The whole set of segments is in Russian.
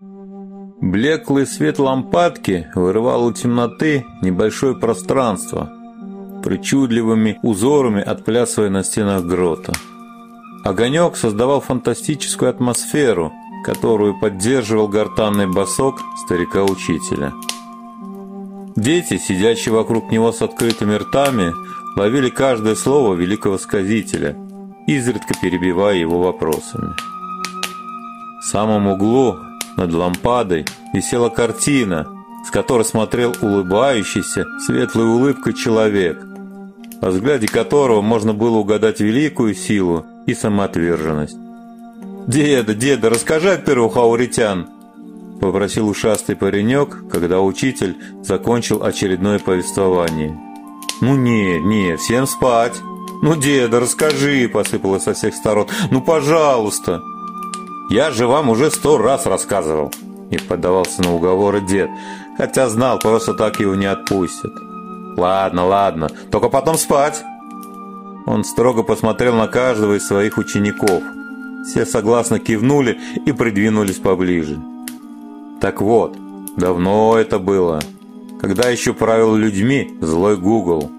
Блеклый свет лампадки вырывал у темноты небольшое пространство, причудливыми узорами отплясывая на стенах грота. Огонек создавал фантастическую атмосферу, которую поддерживал гортанный босок старика-учителя. Дети, сидящие вокруг него с открытыми ртами, ловили каждое слово великого сказителя, изредка перебивая его вопросами. В самом углу, над лампадой, висела картина, с которой смотрел улыбающийся, светлой улыбкой человек, во взгляде которого можно было угадать великую силу и самоотверженность. «Деда, деда, расскажи о первых ауритян!» – попросил ушастый паренек, когда учитель закончил очередное повествование. «Ну не, не, всем спать!» «Ну, деда, расскажи!» – посыпалось со всех сторон. «Ну, пожалуйста!» «Я же вам уже сто раз рассказывал!» – и поддавался на уговоры дед, хотя знал, просто так его не отпустят. «Ладно, ладно, только потом спать!» Он строго посмотрел на каждого из своих учеников. Все согласно кивнули и придвинулись поближе. Так вот, давно это было, когда еще правил людьми злой Google.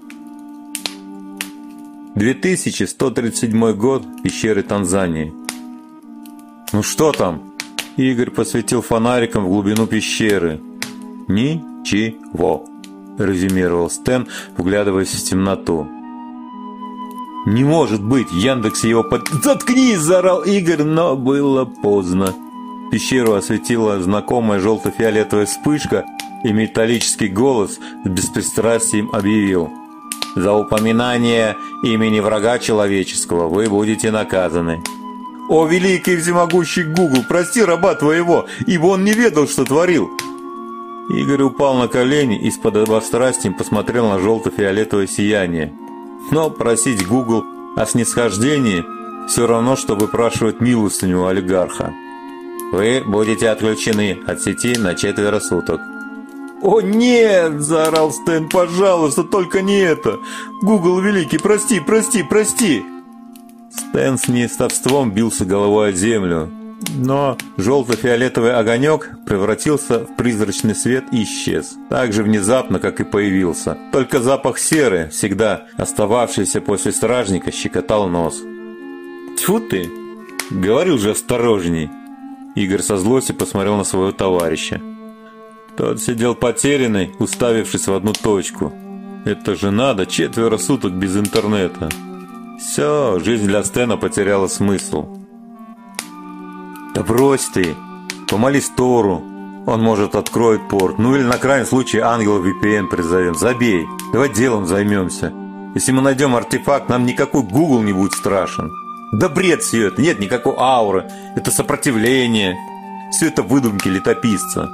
2137 год, пещеры Танзании. «Ну что там?» Игорь посветил фонариком в глубину пещеры. «Ничего», – резюмировал Стэн, вглядываясь в темноту. «Не может быть!» Яндекс его под... «Заткнись!» – заорал Игорь, но было поздно. Пещеру осветила знакомая желто-фиолетовая вспышка, и металлический голос с беспристрастием объявил. «За упоминание имени врага человеческого вы будете наказаны». «О, великий всемогущий Гугл, прости раба твоего, ибо он не ведал, что творил!» Игорь упал на колени и с подобострастием посмотрел на желто-фиолетовое сияние. Но просить Google о снисхождении все равно, что выпрашивать милостыню у олигарха. Вы будете отключены от сети на четверо суток. «О, нет!» – заорал Стэн. «Пожалуйста, только не это! Google великий, прости, прости, прости!» Стэн с неистовством бился головой о землю, но желто-фиолетовый огонек превратился в призрачный свет и исчез. Так же внезапно, как и появился. Только запах серы, всегда остававшийся после стражника, щекотал нос. «Тьфу ты! Говорил же осторожней!» Игорь со злостью посмотрел на своего товарища. Тот сидел потерянный, уставившись в одну точку. «Это же надо, четверо суток без интернета!» Все, жизнь для Стена потеряла смысл. Да брось ты. Помолись Тору. Он, может, откроет порт. Ну или на крайний случай ангелов VPN призовем. Забей. Давай делом займемся. Если мы найдем артефакт, нам никакой Google не будет страшен. Да бред все это. Нет никакой ауры. Это сопротивление. Все это выдумки летописца.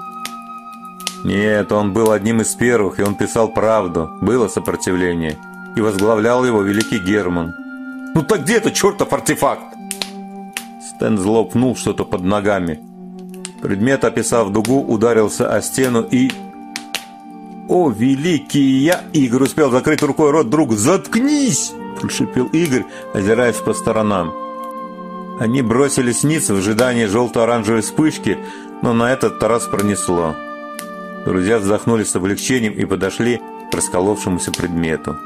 Нет, он был одним из первых, и он писал правду. Было сопротивление. И возглавлял его великий Герман. Ну так где это чертов артефакт? Стэн злопнул что-то под ногами. Предмет, описав дугу, ударился о стену и... «О, великий я!» Игорь успел закрыть рукой рот другу. «Заткнись!» – прошипел Игорь, озираясь по сторонам. Они бросились вниз в ожидании желто-оранжевой вспышки, но на этот раз пронесло. Друзья вздохнули с облегчением и подошли к расколовшемуся предмету.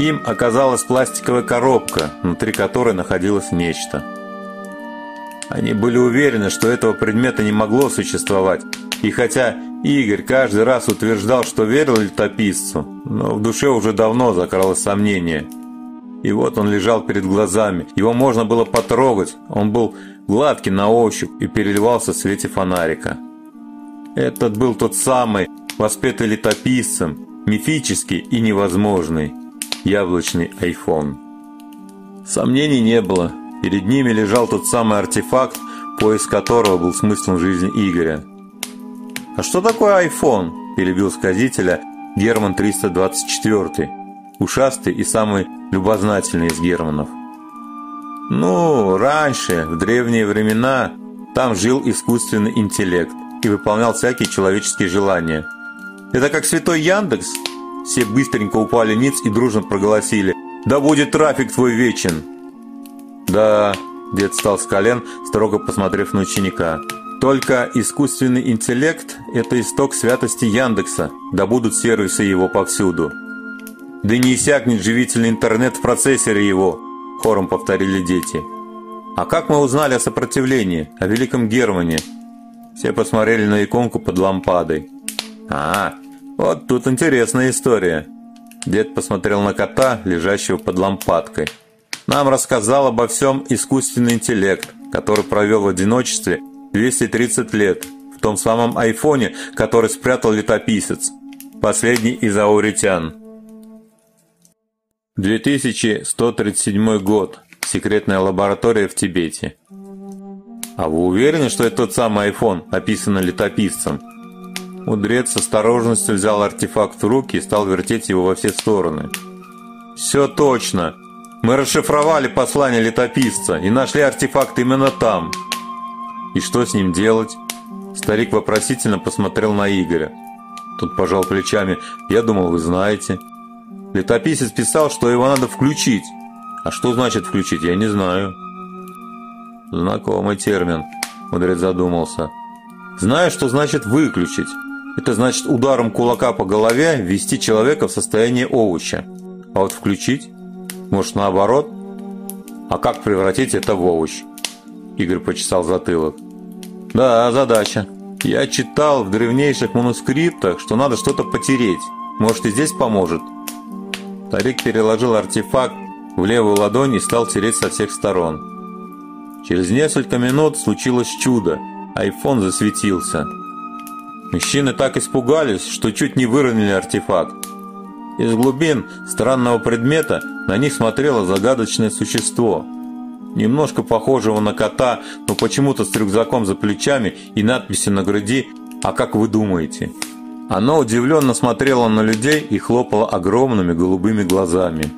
Им оказалась пластиковая коробка, внутри которой находилось нечто – они были уверены, что этого предмета не могло существовать. И хотя Игорь каждый раз утверждал, что верил летописцу, но в душе уже давно закралось сомнение. И вот он лежал перед глазами. Его можно было потрогать. Он был гладкий на ощупь и переливался в свете фонарика. Этот был тот самый, воспетый летописцем, мифический и невозможный, яблочный айфон. Сомнений не было. Перед ними лежал тот самый артефакт, поиск которого был смыслом жизни Игоря. «А что такое iPhone?» – перебил сказителя Герман 324, ушастый и самый любознательный из Германов. «Ну, раньше, в древние времена, там жил искусственный интеллект и выполнял всякие человеческие желания. Это как святой Яндекс?» Все быстренько упали ниц и дружно проголосили «Да будет трафик твой вечен!» «Да...» – дед встал с колен, строго посмотрев на ученика. Только искусственный интеллект – это исток святости Яндекса, да будут сервисы его повсюду. Да не иссякнет живительный интернет в процессоре его, хором повторили дети. А как мы узнали о сопротивлении, о великом Германе? Все посмотрели на иконку под лампадой. А, вот тут интересная история. Дед посмотрел на кота, лежащего под лампадкой. Нам рассказал обо всем искусственный интеллект, который провел в одиночестве 230 лет в том самом айфоне, который спрятал летописец, последний из ауритян. 2137 год. Секретная лаборатория в Тибете. А вы уверены, что это тот самый айфон, описанный летописцем? Мудрец с осторожностью взял артефакт в руки и стал вертеть его во все стороны. «Все точно! Мы расшифровали послание летописца и нашли артефакт именно там!» И что с ним делать? Старик вопросительно посмотрел на Игоря. Тут пожал плечами. Я думал, вы знаете. Летописец писал, что его надо включить. А что значит включить, я не знаю. Знакомый термин. Мудрец задумался. Знаю, что значит выключить. Это значит ударом кулака по голове ввести человека в состояние овоща. А вот включить? Может наоборот? А как превратить это в овощ? Игорь почесал затылок. «Да, задача. Я читал в древнейших манускриптах, что надо что-то потереть. Может, и здесь поможет?» Тарик переложил артефакт в левую ладонь и стал тереть со всех сторон. Через несколько минут случилось чудо. Айфон засветился. Мужчины так испугались, что чуть не выронили артефакт. Из глубин странного предмета на них смотрело загадочное существо – немножко похожего на кота, но почему-то с рюкзаком за плечами и надписью на груди «А как вы думаете?». Оно удивленно смотрело на людей и хлопало огромными голубыми глазами.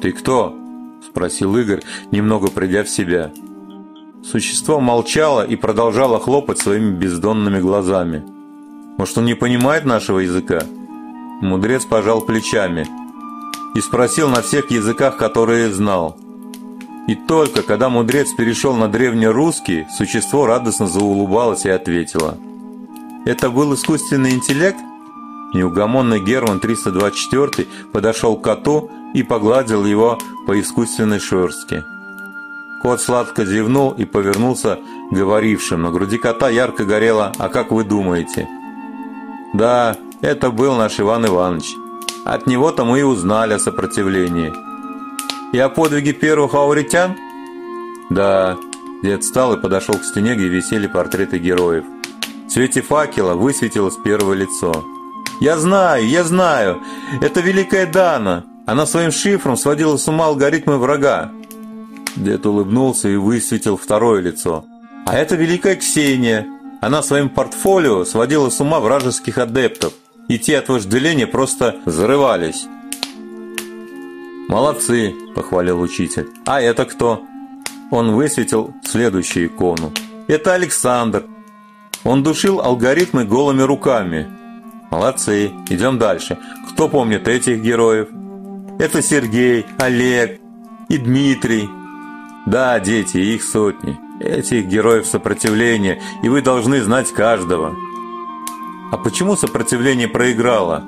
«Ты кто?» – спросил Игорь, немного придя в себя. Существо молчало и продолжало хлопать своими бездонными глазами. «Может, он не понимает нашего языка?» Мудрец пожал плечами и спросил на всех языках, которые знал – и только когда мудрец перешел на древнерусский, существо радостно заулыбалось и ответило. «Это был искусственный интеллект?» Неугомонный Герман 324 подошел к коту и погладил его по искусственной шерстке. Кот сладко зевнул и повернулся говорившим. На груди кота ярко горело «А как вы думаете?» «Да, это был наш Иван Иванович. От него-то мы и узнали о сопротивлении». И о подвиге первых ауритян? Да. Дед встал и подошел к стене, где висели портреты героев. В свете факела высветилось первое лицо. «Я знаю, я знаю! Это Великая Дана! Она своим шифром сводила с ума алгоритмы врага!» Дед улыбнулся и высветил второе лицо. «А это Великая Ксения! Она своим портфолио сводила с ума вражеских адептов, и те от вожделения просто взрывались!» «Молодцы!» – похвалил учитель. «А это кто?» Он высветил следующую икону. «Это Александр. Он душил алгоритмы голыми руками». «Молодцы! Идем дальше. Кто помнит этих героев?» «Это Сергей, Олег и Дмитрий». «Да, дети, их сотни. Этих героев сопротивления, и вы должны знать каждого». «А почему сопротивление проиграло?»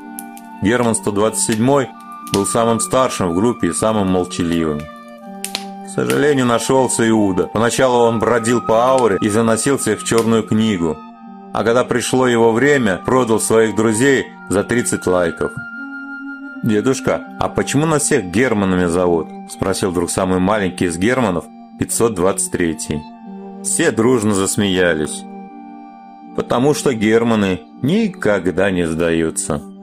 Герман 127 был самым старшим в группе и самым молчаливым. К сожалению, нашелся Иуда. Поначалу он бродил по ауре и заносился в черную книгу. А когда пришло его время, продал своих друзей за 30 лайков. «Дедушка, а почему нас всех Германами зовут?» – спросил вдруг самый маленький из Германов, 523-й. Все дружно засмеялись. «Потому что Германы никогда не сдаются».